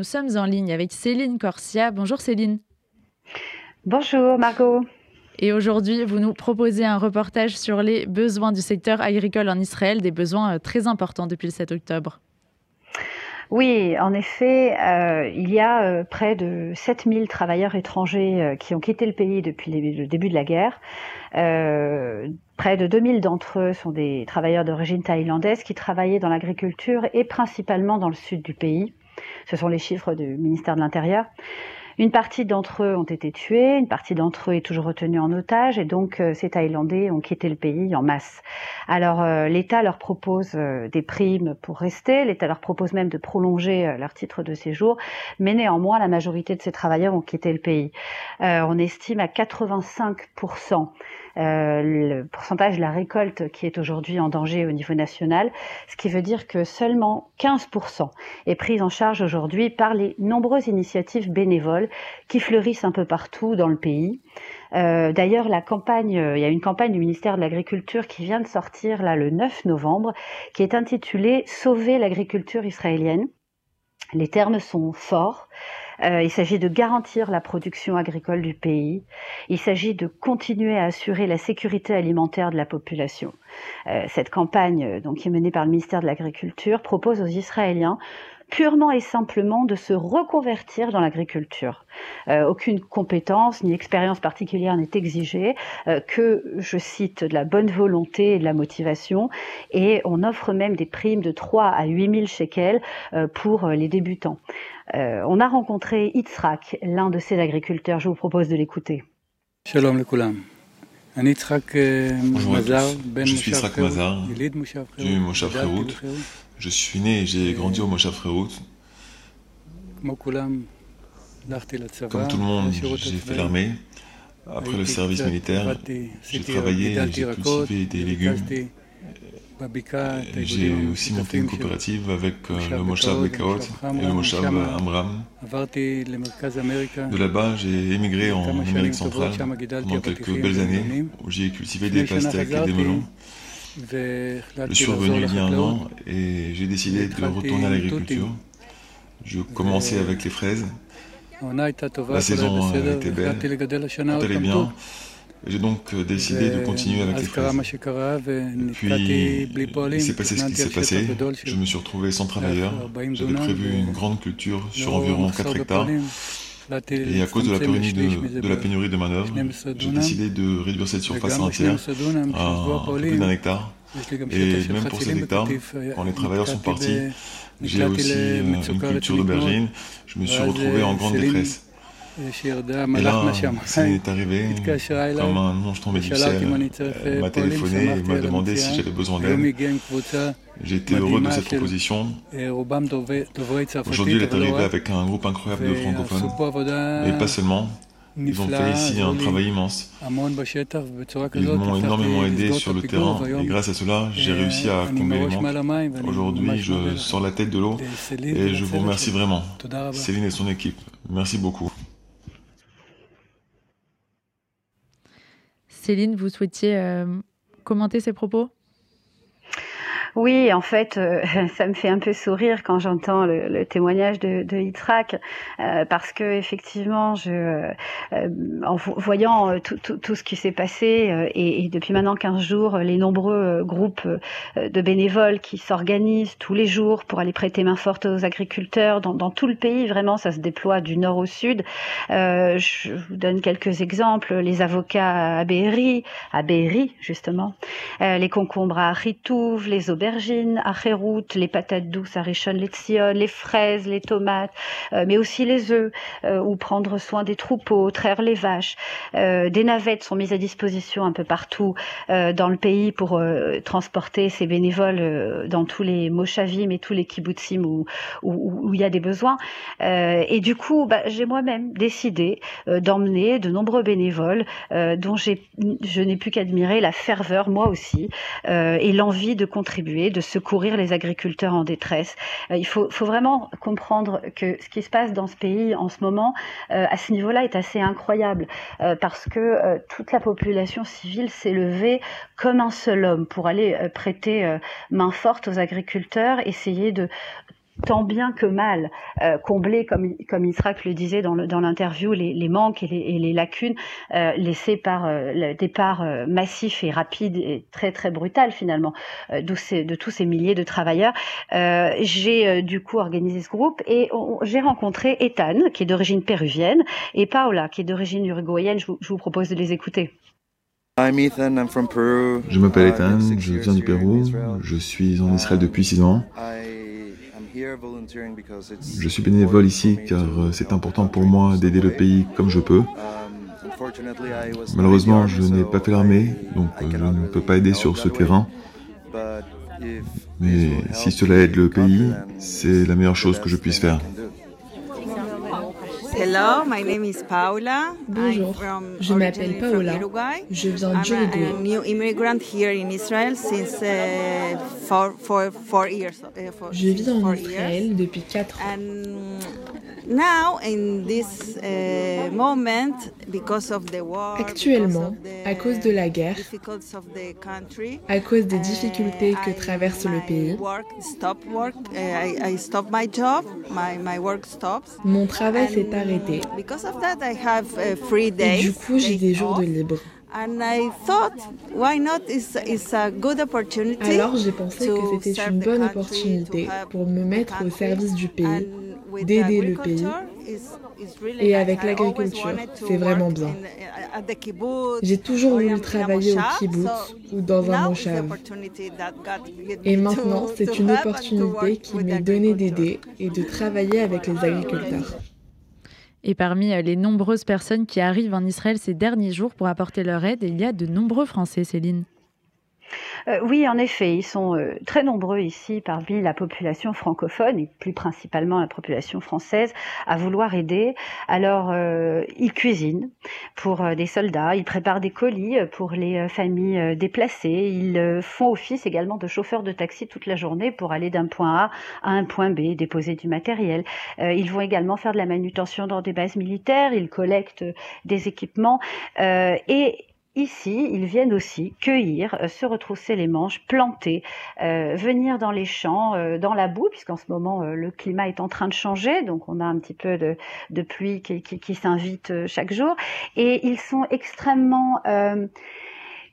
nous sommes en ligne avec Céline Corsia. Bonjour Céline. Bonjour Margot. Et aujourd'hui, vous nous proposez un reportage sur les besoins du secteur agricole en Israël, des besoins euh, très importants depuis le 7 octobre. Oui, en effet, euh, il y a euh, près de 7000 travailleurs étrangers euh, qui ont quitté le pays depuis le début de la guerre. près de 2000 d'entre eux sont des travailleurs d'origine thaïlandaise qui travaillaient dans l'agriculture et principalement dans le sud du pays. Ce sont les chiffres du ministère de l'Intérieur. Une partie d'entre eux ont été tués, une partie d'entre eux est toujours retenue en otage, et donc euh, ces Thaïlandais ont quitté le pays en masse. Alors euh, l'État leur propose euh, des primes pour rester, l'État leur propose même de prolonger leur titre de séjour, mais néanmoins la majorité de ces travailleurs ont quitté le pays. on estime à 85 euh, le pourcentage de la récolte qui est aujourd'hui en danger au niveau national, ce qui veut dire que seulement 15% est prise en charge aujourd'hui par les nombreuses initiatives bénévoles qui fleurissent un peu partout dans le pays. Euh, D'ailleurs, la campagne, euh, il y a une campagne du ministère de l'Agriculture qui vient de sortir là le 9 novembre, qui est intitulée Sauver l'agriculture israélienne. Les termes sont forts. Euh, il s'agit de garantir la production agricole du pays. Il s'agit de continuer à assurer la sécurité alimentaire de la population. Euh, cette campagne, euh, donc, qui est menée par le ministère de l'Agriculture, propose aux Israéliens purement et simplement de se reconvertir dans l'agriculture. Euh, aucune compétence ni expérience particulière n'est exigée, euh, que, je cite, de la bonne volonté et de la motivation, et on offre même des primes de 3 à 8 000 shekels euh, pour les débutants. on a rencontré Yitzhak, l'un de ces agriculteurs, je vous propose de l'écouter. Shalom Bonjour à tous, je suis Yitzhak Mazar du Moshav je suis né et j'ai grandi au Moshav. Comme tout le monde, j'ai fait l'armée. Après le service militaire, j'ai travaillé j'ai cultivé des légumes. J'ai aussi monté une coopérative avec euh, le Moshav Bekaot et le Moshav Amram. De là-bas, j'ai émigré en Amérique centrale pendant quelques belles années où j'ai cultivé des pastèques et des melons. Je suis revenu il y a un an et j'ai décidé de retourner à l'agriculture. Je commençais avec les fraises. La saison était belle, tout allait bien. J'ai donc euh, décidé de continuer avec les fraises. Puis, il s'est passé ce qui s'est passé. Je me suis retrouvé sans travailleur. J'avais prévu une grande culture sur environ 4 hectares. Et à cause de la pénurie de, de, la pénurie de manœuvre, j'ai décidé de réduire cette surface entière à plus d'un hectare. Et même pour cet hectare, quand les travailleurs sont partis, j'ai aussi une culture d'aubergine. Je me suis retrouvé en grande détresse. Et là, c'est arrivé, comme un ange tombé du ciel, elle m'a téléphoné et m'a demandé si j'avais besoin d'aide. Été heureux de cette proposition. Aujourd'hui, elle est arrivée avec un groupe incroyable de francophones, et pas seulement. Ils ont fait ici un travail immense. Ils m'ont énormément aidé sur le terrain et grâce à cela, j'ai réussi à combler les manques. Aujourd'hui, je sors la tête de l'eau et je vous remercie vraiment. Céline et son équipe, merci beaucoup. Céline, vous souhaitiez euh, commenter ces propos? Oui, en fait, euh, ça me fait un peu sourire quand j'entends le, témoignage de, de euh, parce que effectivement, je, euh, en voyant tout, ce qui s'est passé et, depuis maintenant 15 jours, les nombreux groupes de bénévoles qui s'organisent tous les jours pour aller prêter main forte aux agriculteurs dans, tout le pays, vraiment, ça se déploie du nord au sud. je vous donne quelques exemples les avocats à Be'eri, à Be'eri justement, les concombres à Ritouv, les aubergines à les patates douces à Rishon Lezion, les fraises, les tomates, euh, mais aussi les œufs, euh, ou prendre soin des troupeaux, traire les vaches. Euh, des navettes sont mises à disposition un peu partout dans le pays pour transporter ces bénévoles dans tous les moshavim et tous les kibbutzim où, il y a des besoins. et du coup, bah, j'ai moi-même décidé d'emmener de nombreux bénévoles dont je n'ai pu qu'admirer la ferveur, moi aussi, et l'envie de contribuer de secourir les agriculteurs en détresse. Euh, il faut, vraiment comprendre que ce qui se passe dans ce pays en ce moment, euh, à ce niveau-là, est assez incroyable, euh, parce que toute la population civile s'est levée comme un seul homme pour aller prêter main forte aux agriculteurs, essayer de tant bien que mal combler, comme, comme Israq le disait dans l'interview, les, les, manques et les, et les lacunes laissées par le départ massif et rapide et très très brutal finalement de tous ces milliers de travailleurs. j'ai du coup organisé ce groupe et j'ai rencontré Ethan, qui est d'origine péruvienne, et Paola, qui est d'origine uruguayenne. Je vous, propose de les écouter. Je m'appelle Ethan, je viens du Pérou, je suis en Israël depuis six ans. Je suis bénévole ici car euh, c'est important pour moi d'aider le pays comme je peux. Malheureusement, je n'ai pas fait l'armée, donc euh, je ne peux pas aider sur ce terrain. Mais si cela aide le pays, c'est la meilleure chose que je puisse faire. Hello, my name is Paula. Bonjour, je m'appelle Paola. Je viens d'Uruguay. I'm a new immigrant here in Israel since uh. Uh, je vis en Israël depuis 4 ans. And now, in this uh, moment, because of the war, Actuellement, à cause de la guerre, à cause des difficultés que traverse le pays, uh, mon travail s'est arrêté Because of that, I have free days, Et du coup, j'ai des jours de libre. And I thought, why not? It's, it's a good opportunity Alors j'ai pensé que c'était une bonne opportunité pour me mettre au service du pays, d'aider le pays. Et avec l'agriculture, c'est vraiment bien. J'ai toujours voulu travailler au kibbutz ou dans un moshav. Et maintenant, c'est une opportunité qui m'est donnée d'aider et de travailler avec les agriculteurs. Et parmi euh, les nombreuses personnes qui arrivent en Israël ces derniers jours pour apporter leur aide, il y a de nombreux Français, Céline. Euh, oui, en effet, ils sont euh, très nombreux ici parmi la population francophone et plus principalement la population française à vouloir aider. Alors, euh, ils cuisinent pour des soldats, ils préparent des colis pour les familles déplacées, ils font office également de chauffeurs de taxi toute la journée pour aller d'un point A à un point B, déposer du matériel. ils vont également faire de la manutention dans des bases militaires, ils collectent des équipements et Ici, ils viennent aussi cueillir, euh, se retrousser les manches, planter, euh, venir dans les champs, euh, dans la boue, puisqu'en ce moment le climat est en train de changer, donc on a un petit peu de, pluie qui, qui s'invite chaque jour. Et ils sont extrêmement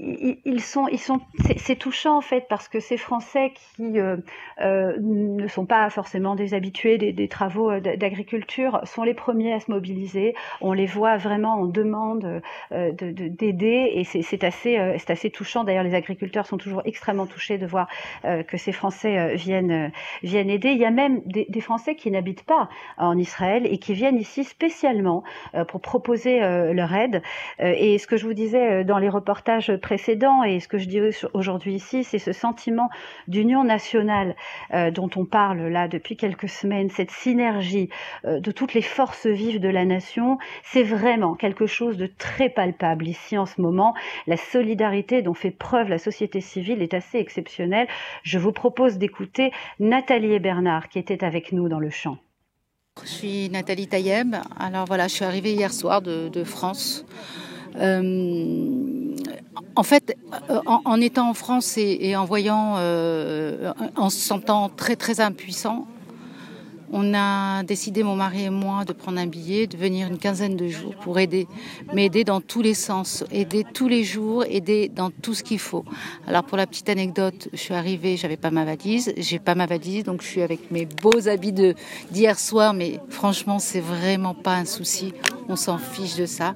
ils sont, ils sont, c'est touchant en fait parce que ces Français qui euh, euh, ne sont pas forcément des habitués des, travaux euh, d'agriculture sont les premiers à se mobiliser. On les voit vraiment en demande d'aider et c'est assez, c'est assez touchant. D'ailleurs, les agriculteurs sont toujours extrêmement touchés de voir que ces Français viennent, viennent aider. Il y a même des, des Français qui n'habitent pas en Israël et qui viennent ici spécialement pour proposer leur aide. et ce que je vous disais dans les reportages et ce que je dis aujourd'hui ici, c'est ce sentiment d'union nationale euh, dont on parle là depuis quelques semaines, cette synergie euh, de toutes les forces vives de la nation, c'est vraiment quelque chose de très palpable ici en ce moment. La solidarité dont fait preuve la société civile est assez exceptionnelle. Je vous propose d'écouter Nathalie et Bernard qui étaient avec nous dans le champ. Je suis Nathalie Tayeb. Alors voilà, je suis arrivée hier soir de, de France. Euh, en fait, euh, en, étant en France et, en voyant, euh, en se sentant très très impuissant, on a décidé, mon mari et moi, de prendre un billet, de venir une quinzaine de jours pour aider, m'aider dans tous les sens, aider tous les jours, aider dans tout ce qu'il faut. Alors pour la petite anecdote, je suis arrivée, j'avais pas ma valise, j'ai pas ma valise, donc je suis avec mes beaux habits d'hier soir, mais franchement, c'est vraiment pas un souci, on s'en fiche de ça.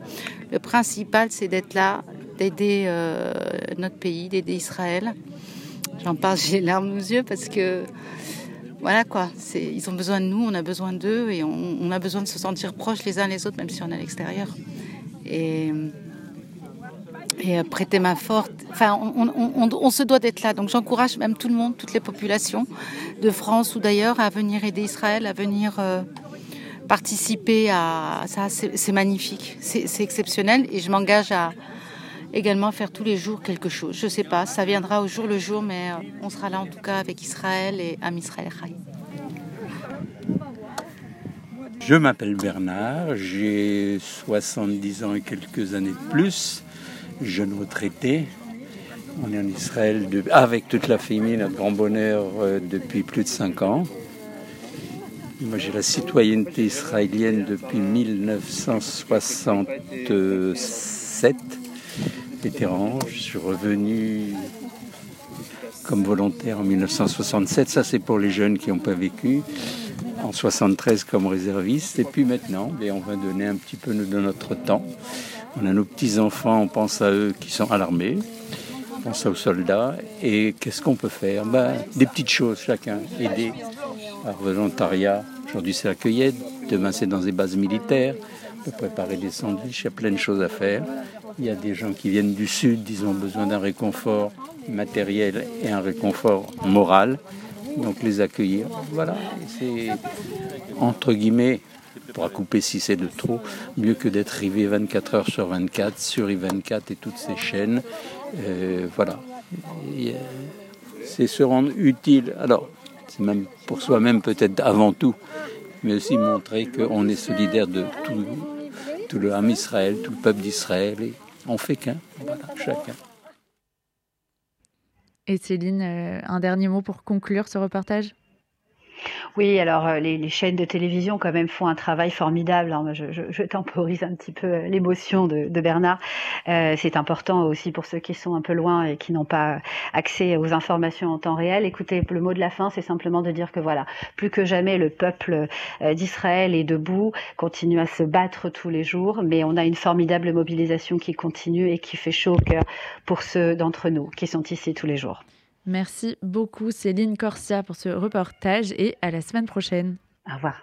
Le principal, c'est d'être là, d'aider euh, notre pays, d'aider Israël. J'en parle, j'ai larmes aux yeux parce que voilà quoi, ils ont besoin de nous, on a besoin d'eux et on, a besoin de se sentir proches les uns les autres, même si on est à l'extérieur. Et, et prêter main forte. Enfin, on, se doit d'être là. Donc j'encourage même tout le monde, toutes les populations de France ou d'ailleurs à venir aider Israël, à venir euh, participer à ça. C'est magnifique, c'est exceptionnel et je m'engage à, également faire tous les jours quelque chose. Je ne sais pas, ça viendra au jour le jour, mais euh, on sera là en tout cas avec Israël et Am Israël. Je m'appelle Bernard, j'ai 70 ans et quelques années de plus, jeune retraité. On est en Israël avec toute la famille, notre grand bonheur, euh, depuis plus de 5 ans. Moi, j'ai la citoyenneté israélienne depuis 1967. Vétéran, je suis revenu comme volontaire en 1967. Ça, c'est pour les jeunes qui n'ont pas vécu. En 73 comme réserviste. Et puis maintenant, ben, on va donner un petit peu de notre temps. On a nos petits-enfants, on pense à eux qui sont à l'armée. On pense aux soldats. Et qu'est-ce qu'on peut faire? Ben, Des petites choses chacun. Aider par volontariat. Aujourd'hui, c'est la cueillette. Demain, c'est dans des bases militaires. On peut préparer des sandwichs. Il y a plein de choses à faire. Il y a des gens qui viennent du Sud, ils ont besoin d'un réconfort matériel et un réconfort moral. Donc les accueillir, voilà, c'est entre guillemets, pour couper si c'est de trop, mieux que d'être rivé 24 heures sur 24 sur I24 et toutes ces chaînes. Euh, voilà, euh, c'est se rendre utile. Alors, c'est même pour soi-même peut-être avant tout, mais aussi montrer qu'on est solidaire de tout, le âme Israël, tout le peuple d'Israël. Et on fait qu'un, chacun. Et Céline, euh, un dernier mot pour conclure ce reportage? Oui, alors euh, les, chaînes de télévision quand même font un travail formidable. Hein. Je, temporise un petit peu euh, l'émotion de, Bernard. Euh, c'est important aussi pour ceux qui sont un peu loin et qui n'ont pas accès aux informations en temps réel. Écoutez, le mot de la fin, c'est simplement de dire que voilà, plus que jamais, le peuple d'Israël est debout, continue à se battre tous les jours, mais on a une formidable mobilisation qui continue et qui fait chaud au cœur pour ceux d'entre nous qui sont ici tous les jours. Merci beaucoup Céline Corsia pour ce reportage et à la semaine prochaine. Au revoir.